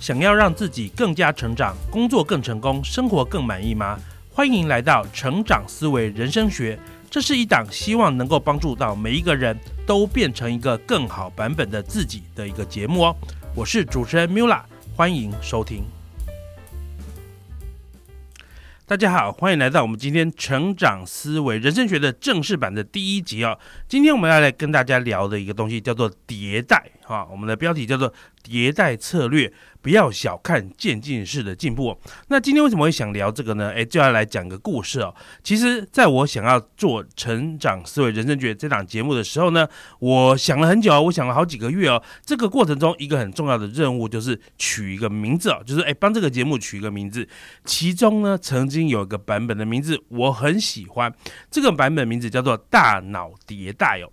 想要让自己更加成长，工作更成功，生活更满意吗？欢迎来到成长思维人生学，这是一档希望能够帮助到每一个人都变成一个更好版本的自己的一个节目哦。我是主持人 Mula，欢迎收听。大家好，欢迎来到我们今天成长思维人生学的正式版的第一集哦。今天我们要来跟大家聊的一个东西叫做迭代哈，我们的标题叫做迭代策略。不要小看渐进式的进步。那今天为什么会想聊这个呢？诶，就要来讲个故事哦。其实，在我想要做成长思维人生学这档节目的时候呢，我想了很久，我想了好几个月哦。这个过程中，一个很重要的任务就是取一个名字哦，就是诶，帮这个节目取一个名字。其中呢，曾经有一个版本的名字我很喜欢，这个版本名字叫做“大脑迭代”哦。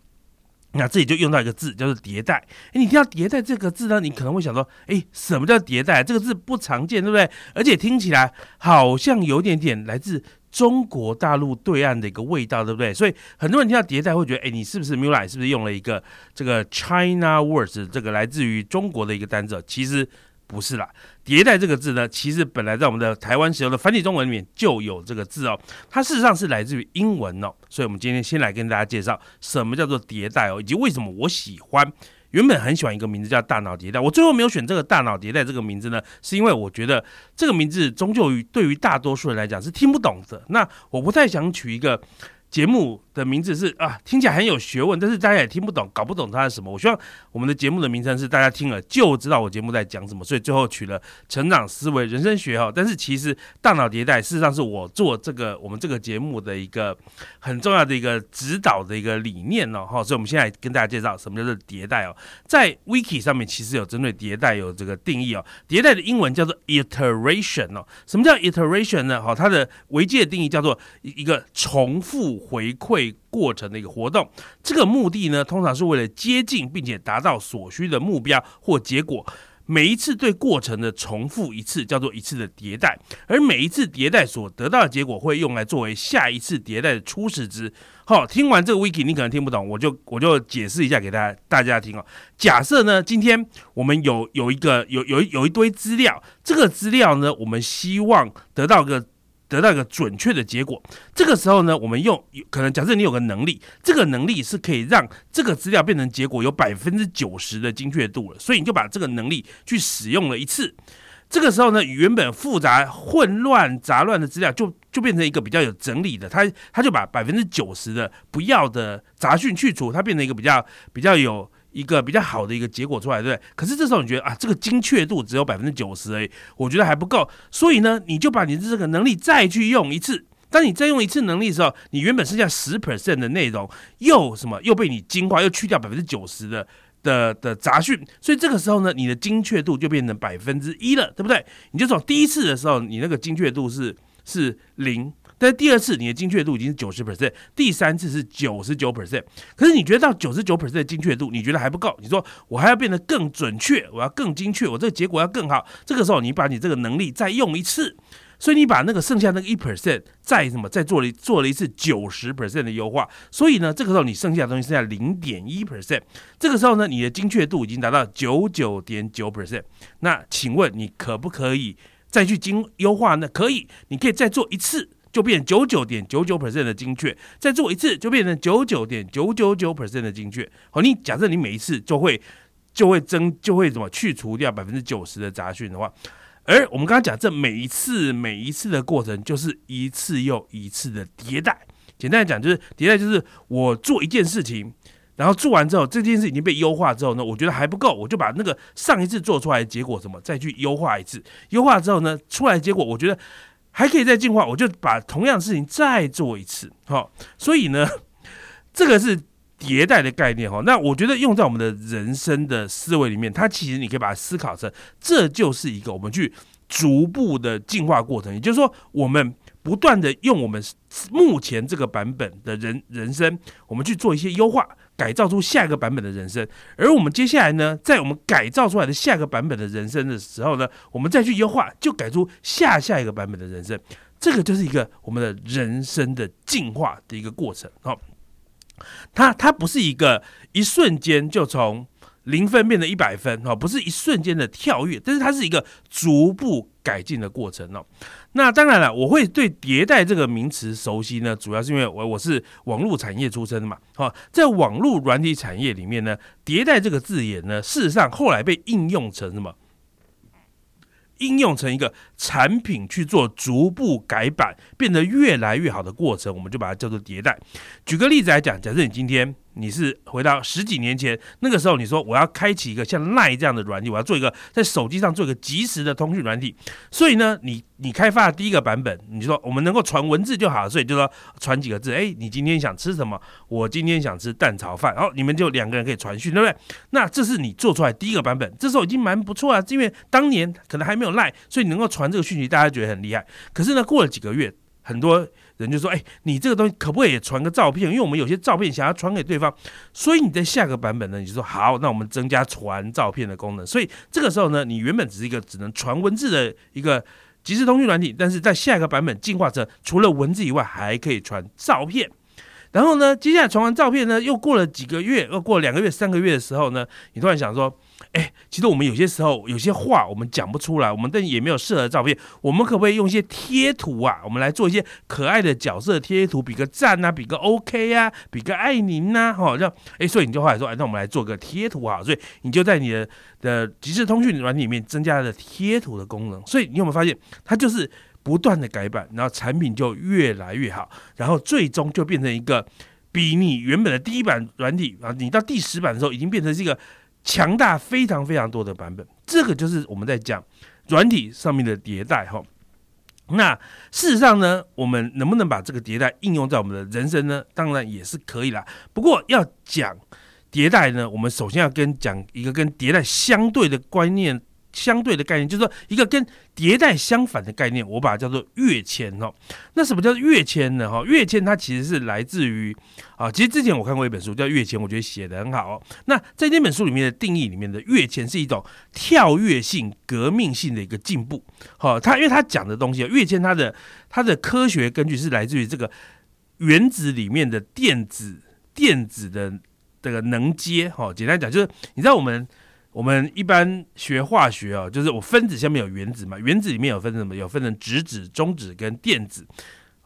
那这里就用到一个字，叫做迭代。哎，你听到迭代这个字呢，你可能会想说，哎，什么叫迭代？这个字不常见，对不对？而且听起来好像有点点来自中国大陆对岸的一个味道，对不对？所以很多人听到迭代会觉得，哎，你是不是 Mula 是不是用了一个这个 China words 这个来自于中国的一个单词？其实。不是啦，迭代这个字呢，其实本来在我们的台湾使用的繁体中文里面就有这个字哦，它事实上是来自于英文哦，所以我们今天先来跟大家介绍什么叫做迭代哦，以及为什么我喜欢，原本很喜欢一个名字叫大脑迭代，我最后没有选这个大脑迭代这个名字呢，是因为我觉得这个名字终究于对于大多数人来讲是听不懂的，那我不太想取一个。节目的名字是啊，听起来很有学问，但是大家也听不懂，搞不懂它是什么。我希望我们的节目的名称是大家听了就知道我节目在讲什么，所以最后取了成长思维人生学哈。但是其实大脑迭代事实上是我做这个我们这个节目的一个很重要的一个指导的一个理念哦哈。所以我们现在跟大家介绍什么叫做迭代哦，在 Wiki 上面其实有针对迭代有这个定义哦。迭代的英文叫做 iteration 哦。什么叫 iteration 呢？好，它的维基的定义叫做一个重复。回馈过程的一个活动，这个目的呢，通常是为了接近并且达到所需的目标或结果。每一次对过程的重复一次，叫做一次的迭代，而每一次迭代所得到的结果，会用来作为下一次迭代的初始值。好，听完这个 wiki，你可能听不懂，我就我就解释一下给大家大家听哦。假设呢，今天我们有有一个有有有一堆资料，这个资料呢，我们希望得到个。得到一个准确的结果，这个时候呢，我们用可能假设你有个能力，这个能力是可以让这个资料变成结果有百分之九十的精确度了，所以你就把这个能力去使用了一次，这个时候呢，原本复杂、混乱、杂乱的资料就就变成一个比较有整理的，它它就把百分之九十的不要的杂讯去除，它变成一个比较比较有。一个比较好的一个结果出来，对不对？可是这时候你觉得啊，这个精确度只有百分之九十已，我觉得还不够。所以呢，你就把你的这个能力再去用一次。当你再用一次能力的时候，你原本剩下十 percent 的内容又什么又被你精化，又去掉百分之九十的的的杂讯。所以这个时候呢，你的精确度就变成百分之一了，对不对？你就从第一次的时候，你那个精确度是是零。但是第二次你的精确度已经是九十 percent，第三次是九十九 percent，可是你觉得到九十九 percent 的精确度，你觉得还不够？你说我还要变得更准确，我要更精确，我这个结果要更好。这个时候你把你这个能力再用一次，所以你把那个剩下那个一 percent 再什么再做了做了一次九十 percent 的优化，所以呢，这个时候你剩下的东西剩下零点一 percent，这个时候呢，你的精确度已经达到九九点九 percent。那请问你可不可以再去精优化呢？可以，你可以再做一次。就变九九点九九 percent 的精确，再做一次就变成九九点九九九 percent 的精确。好，你假设你每一次就会就会增就会怎么去除掉百分之九十的杂讯的话，而我们刚刚讲这每一次每一次的过程就是一次又一次的迭代。简单来讲就是迭代就是我做一件事情，然后做完之后这件事已经被优化之后呢，我觉得还不够，我就把那个上一次做出来的结果什么再去优化一次，优化之后呢出来的结果我觉得。还可以再进化，我就把同样的事情再做一次，好，所以呢，这个是迭代的概念哈。那我觉得用在我们的人生的思维里面，它其实你可以把它思考成，这就是一个我们去逐步的进化过程，也就是说，我们不断的用我们目前这个版本的人人生，我们去做一些优化。改造出下一个版本的人生，而我们接下来呢，在我们改造出来的下一个版本的人生的时候呢，我们再去优化，就改出下下一个版本的人生。这个就是一个我们的人生的进化的一个过程。好，它它不是一个一瞬间就从零分变成一百分哈，不是一瞬间的跳跃，但是它是一个逐步改进的过程哦。那当然了，我会对迭代这个名词熟悉呢，主要是因为我我是网络产业出身的嘛。好，在网络软体产业里面呢，迭代这个字眼呢，事实上后来被应用成什么？应用成一个产品去做逐步改版，变得越来越好的过程，我们就把它叫做迭代。举个例子来讲，假设你今天。你是回到十几年前那个时候，你说我要开启一个像 Line 这样的软体，我要做一个在手机上做一个即时的通讯软体。所以呢，你你开发的第一个版本，你说我们能够传文字就好了，所以就说传几个字，哎，你今天想吃什么？我今天想吃蛋炒饭，然后你们就两个人可以传讯，对不对？那这是你做出来第一个版本，这时候已经蛮不错啊，因为当年可能还没有 Line，所以能够传这个讯息，大家觉得很厉害。可是呢，过了几个月，很多。人就说：“哎，你这个东西可不可以传个照片？因为我们有些照片想要传给对方，所以你在下个版本呢，你就说好，那我们增加传照片的功能。所以这个时候呢，你原本只是一个只能传文字的一个即时通讯软体，但是在下一个版本进化成除了文字以外还可以传照片。然后呢，接下来传完照片呢，又过了几个月，又过了两个月、三个月的时候呢，你突然想说。”哎，其实我们有些时候有些话我们讲不出来，我们但也没有适合的照片，我们可不可以用一些贴图啊？我们来做一些可爱的角色贴图，比个赞啊，比个 OK 啊，比个爱您呐，哈，这哎，所以你就后来说，哎，那我们来做个贴图啊，所以你就在你的的即时通讯软件里面增加了贴图的功能，所以你有没有发现，它就是不断的改版，然后产品就越来越好，然后最终就变成一个比你原本的第一版软体啊，你到第十版的时候已经变成这个。强大非常非常多的版本，这个就是我们在讲软体上面的迭代哈。那事实上呢，我们能不能把这个迭代应用在我们的人生呢？当然也是可以啦。不过要讲迭代呢，我们首先要跟讲一个跟迭代相对的观念。相对的概念，就是说一个跟迭代相反的概念，我把它叫做跃迁哦。那什么叫跃迁呢？哈，跃迁它其实是来自于啊，其实之前我看过一本书叫《跃迁》，我觉得写的很好。那在那本书里面的定义里面的跃迁是一种跳跃性、革命性的一个进步。好，它因为它讲的东西，跃迁它的它的科学根据是来自于这个原子里面的电子电子的这个能阶。哈，简单讲就是你知道我们。我们一般学化学啊，就是我分子下面有原子嘛，原子里面有分什么？有分成质子、中子跟电子。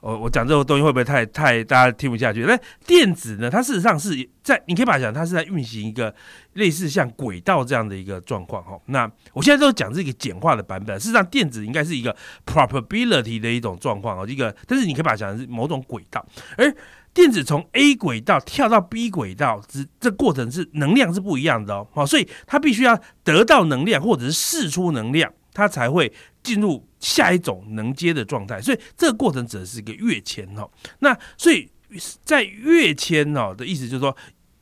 我我讲这个东西会不会太太大家听不下去？那电子呢？它事实上是在，你可以把它讲，它是在运行一个类似像轨道这样的一个状况哈。那我现在都讲这个简化的版本，事实上电子应该是一个 probability 的一种状况哦，一个，但是你可以把它讲是某种轨道，而。电子从 A 轨道跳到 B 轨道，这这过程是能量是不一样的哦，好，所以它必须要得到能量或者是释出能量，它才会进入下一种能接的状态，所以这个过程只是一个跃迁哦。那所以在跃迁哦的意思就是说。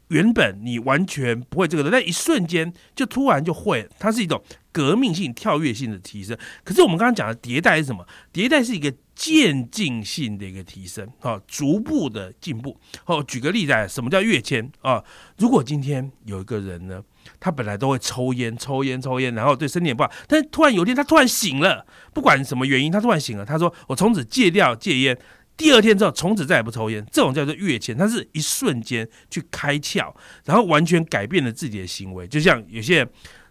原本你完全不会这个的，但一瞬间就突然就会，它是一种革命性、跳跃性的提升。可是我们刚刚讲的迭代是什么？迭代是一个渐进性的一个提升，哦，逐步的进步。哦，举个例子，什么叫跃迁啊？如果今天有一个人呢，他本来都会抽烟、抽烟、抽烟，然后对身体也不好，但突然有一天他突然醒了，不管什么原因，他突然醒了，他说：“我从此戒掉戒烟。”第二天之后，从此再也不抽烟，这种叫做跃迁，它是一瞬间去开窍，然后完全改变了自己的行为。就像有些人，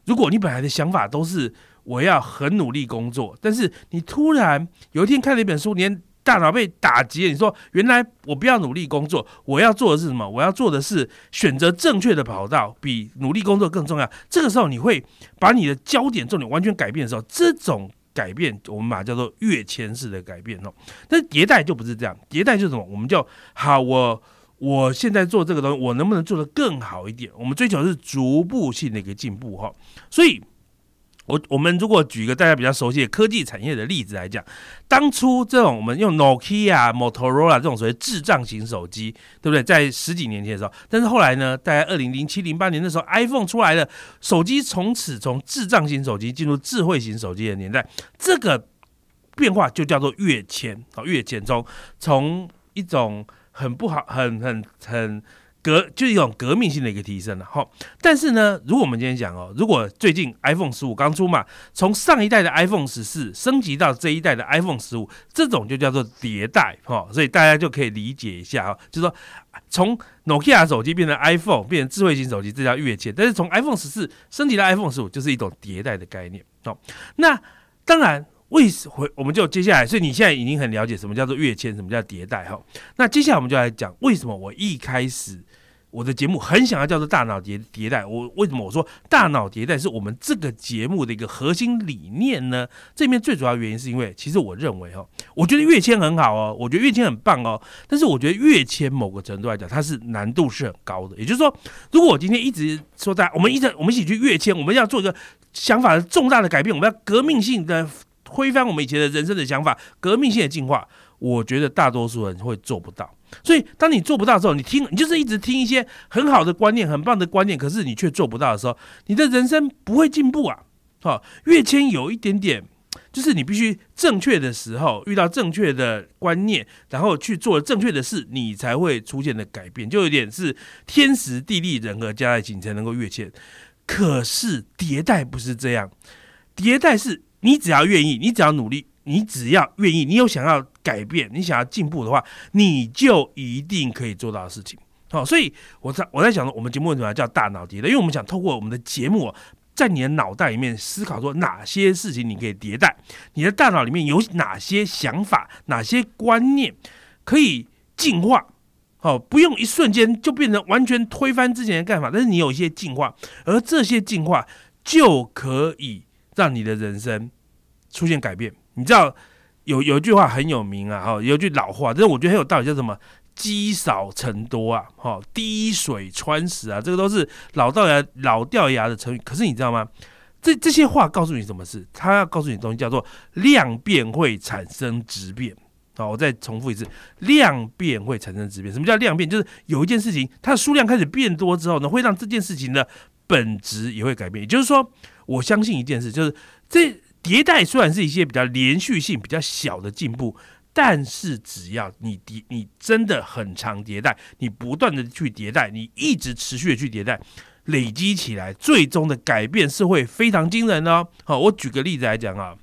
如果你本来的想法都是我要很努力工作，但是你突然有一天看了一本书，连大脑被打击，你说原来我不要努力工作，我要做的是什么？我要做的是选择正确的跑道，比努力工作更重要。这个时候，你会把你的焦点重点完全改变的时候，这种。改变，我们把它叫做跃迁式的改变哦。但是迭代就不是这样，迭代就是什么？我们叫好，我我现在做这个东西，我能不能做得更好一点？我们追求的是逐步性的一个进步哈。所以。我我们如果举一个大家比较熟悉的科技产业的例子来讲，当初这种我们用 Nokia、Motorola 这种所谓智障型手机，对不对？在十几年前的时候，但是后来呢，大概二零零七、零八年的时候，iPhone 出来了，手机从此从智障型手机进入智慧型手机的年代，这个变化就叫做跃迁。好，跃迁从从一种很不好、很很很。革就是一种革命性的一个提升了哈。但是呢，如果我们今天讲哦，如果最近 iPhone 十五刚出嘛，从上一代的 iPhone 十四升级到这一代的 iPhone 十五，这种就叫做迭代哈，所以大家就可以理解一下哈，就是说从 Nokia 手机变成 iPhone，变成智慧型手机，这叫跃迁；但是从 iPhone 十四升级到 iPhone 十五，就是一种迭代的概念哦。那当然。为什么我们就接下来，所以你现在已经很了解什么叫做跃迁，什么叫迭代哈。那接下来我们就来讲，为什么我一开始我的节目很想要叫做大脑迭迭代？我为什么我说大脑迭代是我们这个节目的一个核心理念呢？这面最主要原因是因为，其实我认为哈，我觉得跃迁很好哦，我觉得跃迁很棒哦，但是我觉得跃迁某个程度来讲，它是难度是很高的。也就是说，如果我今天一直说在我们一直我们一起去跃迁，我们要做一个想法的重大的改变，我们要革命性的。推翻我们以前的人生的想法，革命性的进化，我觉得大多数人会做不到。所以，当你做不到的时候，你听，你就是一直听一些很好的观念、很棒的观念，可是你却做不到的时候，你的人生不会进步啊！好，跃迁有一点点，就是你必须正确的时候遇到正确的观念，然后去做正确的事，你才会出现的改变，就有点是天时地利人和加在一起，你才能够跃迁。可是迭代不是这样，迭代是。你只要愿意，你只要努力，你只要愿意，你有想要改变，你想要进步的话，你就一定可以做到的事情。好，所以我在我在想说，我们节目为什么要叫大脑迭代？因为我们想透过我们的节目，在你的脑袋里面思考说哪些事情你可以迭代，你的大脑里面有哪些想法、哪些观念可以进化。好，不用一瞬间就变成完全推翻之前的干法，但是你有一些进化，而这些进化就可以。让你的人生出现改变，你知道有有一句话很有名啊，哈，有句老话，但是我觉得很有道理，叫什么“积少成多”啊，哈，“滴水穿石”啊，这个都是老掉牙老掉牙的成语。可是你知道吗？这这些话告诉你什么事？他要告诉你的东西叫做量变会产生质变。好，我再重复一次，量变会产生质变。什么叫量变？就是有一件事情，它的数量开始变多之后呢，会让这件事情的本质也会改变。也就是说。我相信一件事，就是这迭代虽然是一些比较连续性比较小的进步，但是只要你迭你真的很长迭代，你不断的去迭代，你一直持续的去迭代，累积起来，最终的改变是会非常惊人哦。好，我举个例子来讲啊。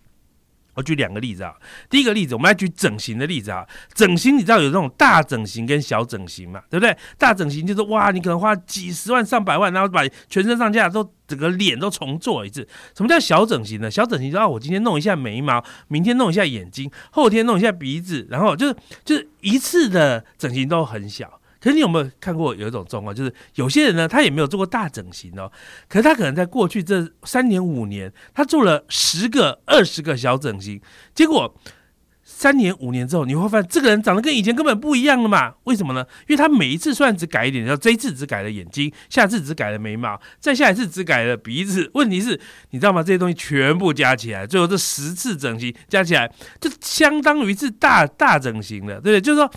我举两个例子啊，第一个例子，我们来举整形的例子啊。整形你知道有这种大整形跟小整形嘛，对不对？大整形就是哇，你可能花几十万上百万，然后把全身上下都整个脸都重做一次。什么叫小整形呢？小整形就是我今天弄一下眉毛，明天弄一下眼睛，后天弄一下鼻子，然后就是就是一次的整形都很小。可是你有没有看过有一种状况，就是有些人呢，他也没有做过大整形哦，可是他可能在过去这三年五年，他做了十个、二十个小整形，结果三年五年之后，你会发现这个人长得跟以前根本不一样了嘛？为什么呢？因为他每一次虽然只改一点，要这一次只改了眼睛，下次只改了眉毛，再下一次只改了鼻子。问题是，你知道吗？这些东西全部加起来，最后这十次整形加起来，就相当于是大大整形了，对不对？就是说，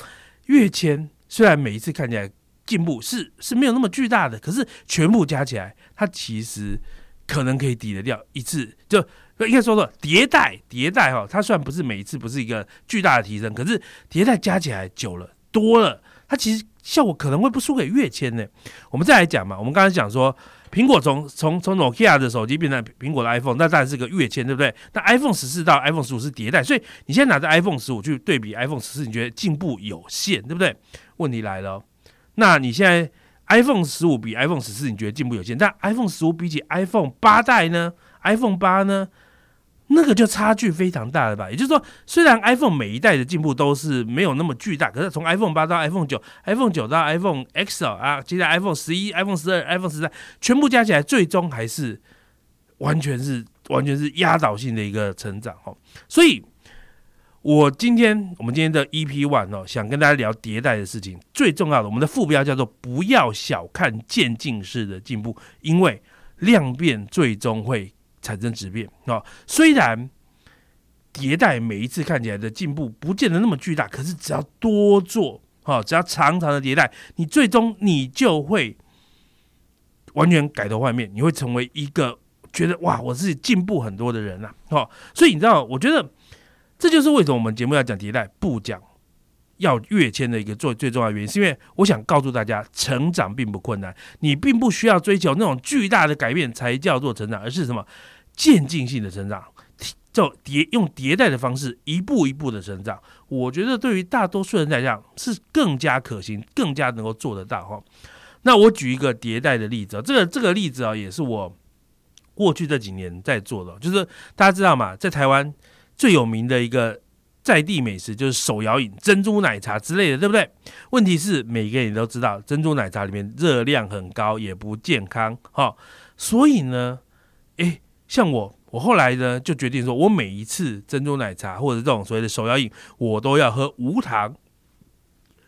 跃迁。虽然每一次看起来进步是是没有那么巨大的，可是全部加起来，它其实可能可以抵得掉一次。就应该说说迭代迭代哈，它虽然不是每一次不是一个巨大的提升，可是迭代加起来久了多了，它其实效果可能会不输给跃迁呢。我们再来讲嘛，我们刚才讲说。苹果从从从 Nokia 的手机变成苹果的 iPhone，那当然是个跃迁，对不对？那 iPhone 十四到 iPhone 十五是迭代，所以你现在拿着 iPhone 十五去对比 iPhone 十四，你觉得进步有限，对不对？问题来了，那你现在 iPhone 十五比 iPhone 十四，你觉得进步有限？但 iPhone 十五比起 iPhone 八代呢？iPhone 八呢？那个就差距非常大了吧？也就是说，虽然 iPhone 每一代的进步都是没有那么巨大，可是从 iPhone 八到 iPhone 九，iPhone 九到 iPhone X 啊，接着 iPhone 十一、iPhone 十二、iPhone 十三，全部加起来，最终还是完全是完全是压倒性的一个成长哦。所以，我今天我们今天的 EP One 哦，想跟大家聊迭代的事情，最重要的，我们的副标叫做“不要小看渐进式的进步”，因为量变最终会。产生质变啊！虽然迭代每一次看起来的进步不见得那么巨大，可是只要多做啊，只要常常的迭代，你最终你就会完全改头换面，你会成为一个觉得哇，我自己进步很多的人啊！哦，所以你知道，我觉得这就是为什么我们节目要讲迭代，不讲要跃迁的一个最最重要原因，是因为我想告诉大家，成长并不困难，你并不需要追求那种巨大的改变才叫做成长，而是什么渐进性的成长，就迭用迭代的方式一步一步的成长。我觉得对于大多数人来讲是更加可行，更加能够做得到哈。那我举一个迭代的例子，这个这个例子啊，也是我过去这几年在做的，就是大家知道嘛，在台湾最有名的一个。在地美食就是手摇饮、珍珠奶茶之类的，对不对？问题是每个人都知道，珍珠奶茶里面热量很高，也不健康，哈。所以呢，诶，像我，我后来呢就决定说，我每一次珍珠奶茶或者这种所谓的手摇饮，我都要喝无糖，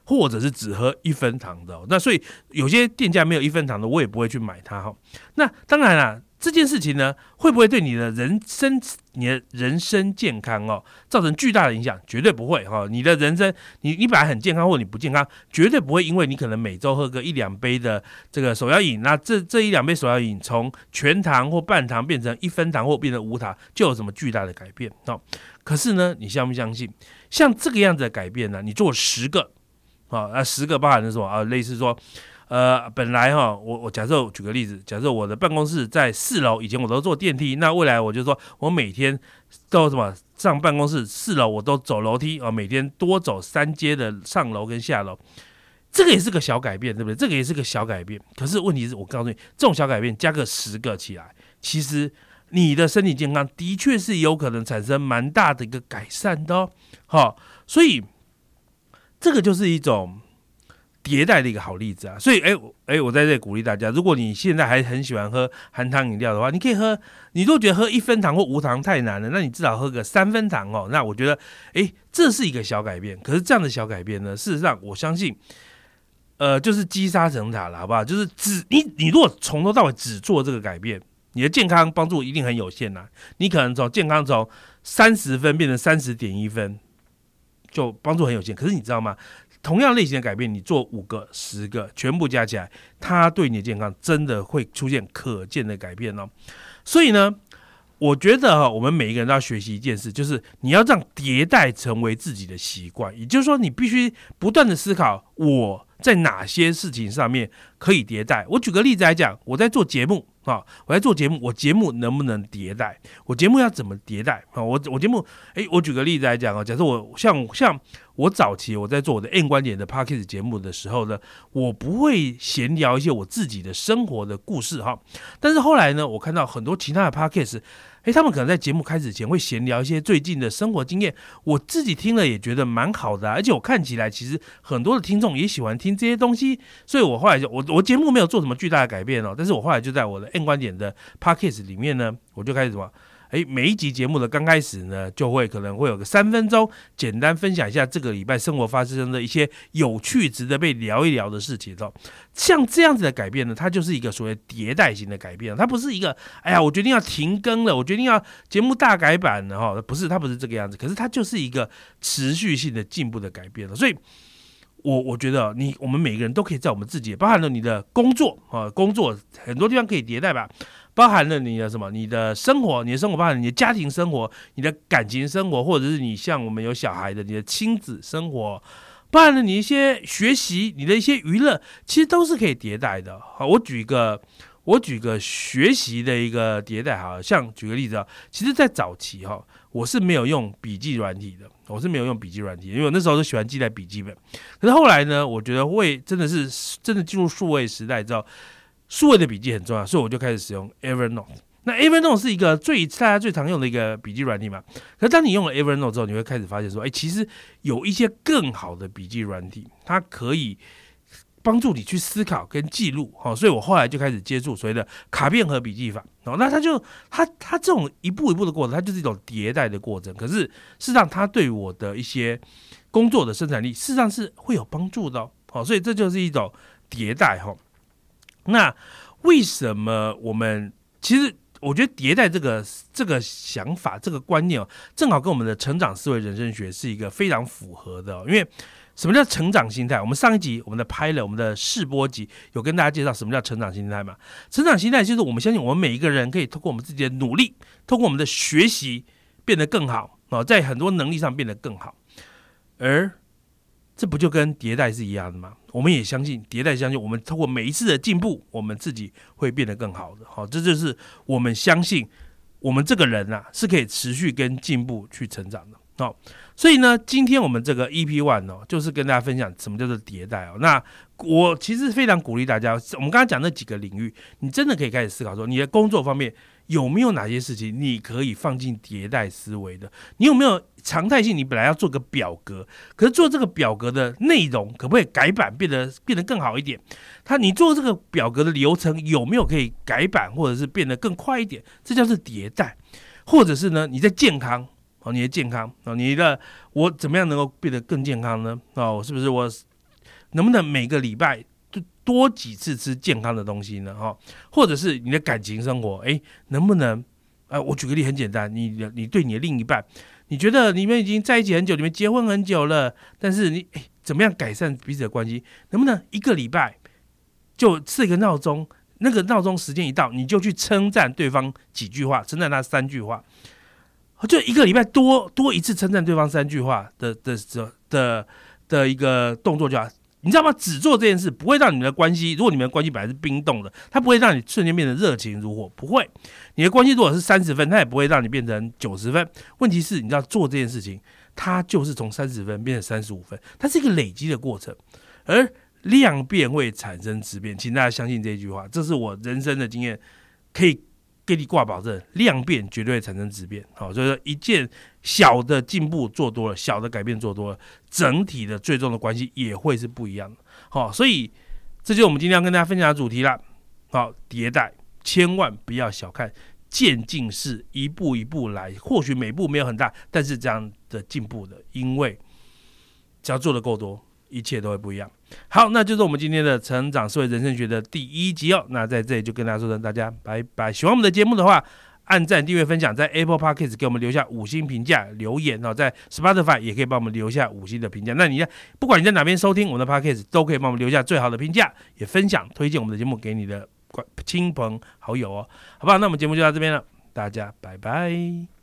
或者是只喝一分糖的。那所以有些店家没有一分糖的，我也不会去买它，哈。那当然啦。这件事情呢，会不会对你的人生、你的人生健康哦，造成巨大的影响？绝对不会哈！你的人生，你你本来很健康，或你不健康，绝对不会因为你可能每周喝个一两杯的这个手摇饮，那这这一两杯手摇饮从全糖或半糖变成一分糖或变成无糖，就有什么巨大的改变哦？可是呢，你相不相信？像这个样子的改变呢，你做十个，啊，那十个包含的什么啊？类似说。呃，本来哈，我我假设举个例子，假设我的办公室在四楼，以前我都坐电梯，那未来我就说我每天都什么上办公室四楼我都走楼梯啊，每天多走三阶的上楼跟下楼，这个也是个小改变，对不对？这个也是个小改变，可是问题是我告诉你，这种小改变加个十个起来，其实你的身体健康的确是有可能产生蛮大的一个改善的哦，好，所以这个就是一种。迭代的一个好例子啊，所以哎哎，我在这里鼓励大家，如果你现在还很喜欢喝含糖饮料的话，你可以喝。你如果觉得喝一分糖或无糖太难了，那你至少喝个三分糖哦。那我觉得，哎，这是一个小改变。可是这样的小改变呢，事实上我相信，呃，就是积沙成塔了，好不好？就是只你你如果从头到尾只做这个改变，你的健康帮助一定很有限呐。你可能从健康从三十分变成三十点一分，就帮助很有限。可是你知道吗？同样类型的改变，你做五个、十个，全部加起来，它对你的健康真的会出现可见的改变哦。所以呢，我觉得哈，我们每一个人都要学习一件事，就是你要让迭代成为自己的习惯。也就是说，你必须不断的思考我在哪些事情上面可以迭代。我举个例子来讲，我在做节目。啊，我在做节目，我节目能不能迭代？我节目要怎么迭代？啊，我我节目，哎，我举个例子来讲啊，假设我像像我早期我在做我的 N 观点的 p a r k a s 节目的时候呢，我不会闲聊一些我自己的生活的故事哈，但是后来呢，我看到很多其他的 p a r k a s 诶，他们可能在节目开始前会闲聊一些最近的生活经验，我自己听了也觉得蛮好的，而且我看起来其实很多的听众也喜欢听这些东西，所以我后来就我我节目没有做什么巨大的改变哦，但是我后来就在我的 N 观点的 p a c k a g e 里面呢，我就开始什么。诶，每一集节目的刚开始呢，就会可能会有个三分钟，简单分享一下这个礼拜生活发生的一些有趣、值得被聊一聊的事情。哦，像这样子的改变呢，它就是一个所谓迭代型的改变，它不是一个哎呀，我决定要停更了，我决定要节目大改版了哈，不是，它不是这个样子。可是它就是一个持续性的进步的改变了。所以，我我觉得你我们每个人都可以在我们自己，包含了你的工作啊，工作很多地方可以迭代吧。包含了你的什么？你的生活，你的生活包含你的家庭生活、你的感情生活，或者是你像我们有小孩的你的亲子生活，包含了你一些学习、你的一些娱乐，其实都是可以迭代的。好，我举一个，我举个学习的一个迭代，好像举个例子啊，其实，在早期哈，我是没有用笔记软体的，我是没有用笔记软体，因为我那时候是喜欢记在笔记本。可是后来呢，我觉得会真的是真的进入数位时代之后。数位的笔记很重要，所以我就开始使用 Evernote。那 Evernote 是一个最大家最常用的一个笔记软体嘛？可是当你用了 Evernote 之后，你会开始发现说，哎，其实有一些更好的笔记软体，它可以帮助你去思考跟记录。好，所以我后来就开始接触所谓的卡片和笔记法。哦，那它就它它这种一步一步的过程，它就是一种迭代的过程。可是事实上，它对我的一些工作的生产力，事实上是会有帮助的。哦，所以这就是一种迭代。哈。那为什么我们其实我觉得迭代这个这个想法这个观念哦，正好跟我们的成长思维人生学是一个非常符合的。因为什么叫成长心态？我们上一集我们的拍了我们的试播集有跟大家介绍什么叫成长心态嘛？成长心态就是我们相信我们每一个人可以通过我们自己的努力，通过我们的学习变得更好啊，在很多能力上变得更好，而。这不就跟迭代是一样的吗？我们也相信迭代，相信我们通过每一次的进步，我们自己会变得更好的。好，这就是我们相信我们这个人啊是可以持续跟进步去成长的。好，所以呢，今天我们这个 EP One 哦，就是跟大家分享什么叫做迭代哦。那我其实非常鼓励大家，我们刚刚讲那几个领域，你真的可以开始思考说，你的工作方面有没有哪些事情你可以放进迭代思维的？你有没有常态性？你本来要做个表格，可是做这个表格的内容可不可以改版，变得变得更好一点？它你做这个表格的流程有没有可以改版，或者是变得更快一点？这叫做迭代，或者是呢？你在健康。哦，你的健康哦，你的我怎么样能够变得更健康呢？哦，是不是我能不能每个礼拜多几次吃健康的东西呢？哈，或者是你的感情生活，哎，能不能？呃，我举个例，很简单，你你对你的另一半，你觉得你们已经在一起很久，你们结婚很久了，但是你哎，怎么样改善彼此的关系？能不能一个礼拜就设一个闹钟，那个闹钟时间一到，你就去称赞对方几句话，称赞他三句话。就一个礼拜多多一次称赞对方三句话的的的的的一个动作就好，你知道吗？只做这件事不会让你们的关系，如果你们的关系本来是冰冻的，它不会让你瞬间变得热情如火，不会。你的关系如果是三十分，它也不会让你变成九十分。问题是，你知道做这件事情，它就是从三十分变成三十五分，它是一个累积的过程，而量变会产生质变，请大家相信这句话，这是我人生的经验，可以。给你挂保证，量变绝对会产生质变。好，所以说一件小的进步做多了，小的改变做多了，整体的最终的关系也会是不一样的。好，所以这就是我们今天要跟大家分享的主题了。好，迭代千万不要小看，渐进式，一步一步来。或许每步没有很大，但是这样的进步的，因为只要做的够多。一切都会不一样。好，那就是我们今天的成长思维人生学的第一集哦。那在这里就跟大家说声大家拜拜。喜欢我们的节目的话，按赞、订阅、分享，在 Apple Podcast 给我们留下五星评价、留言哦。在 Spotify 也可以帮我们留下五星的评价。那你在不管你在哪边收听我们的 Podcast，都可以帮我们留下最好的评价，也分享、推荐我们的节目给你的亲朋好友哦。好不好？那我们节目就到这边了，大家拜拜。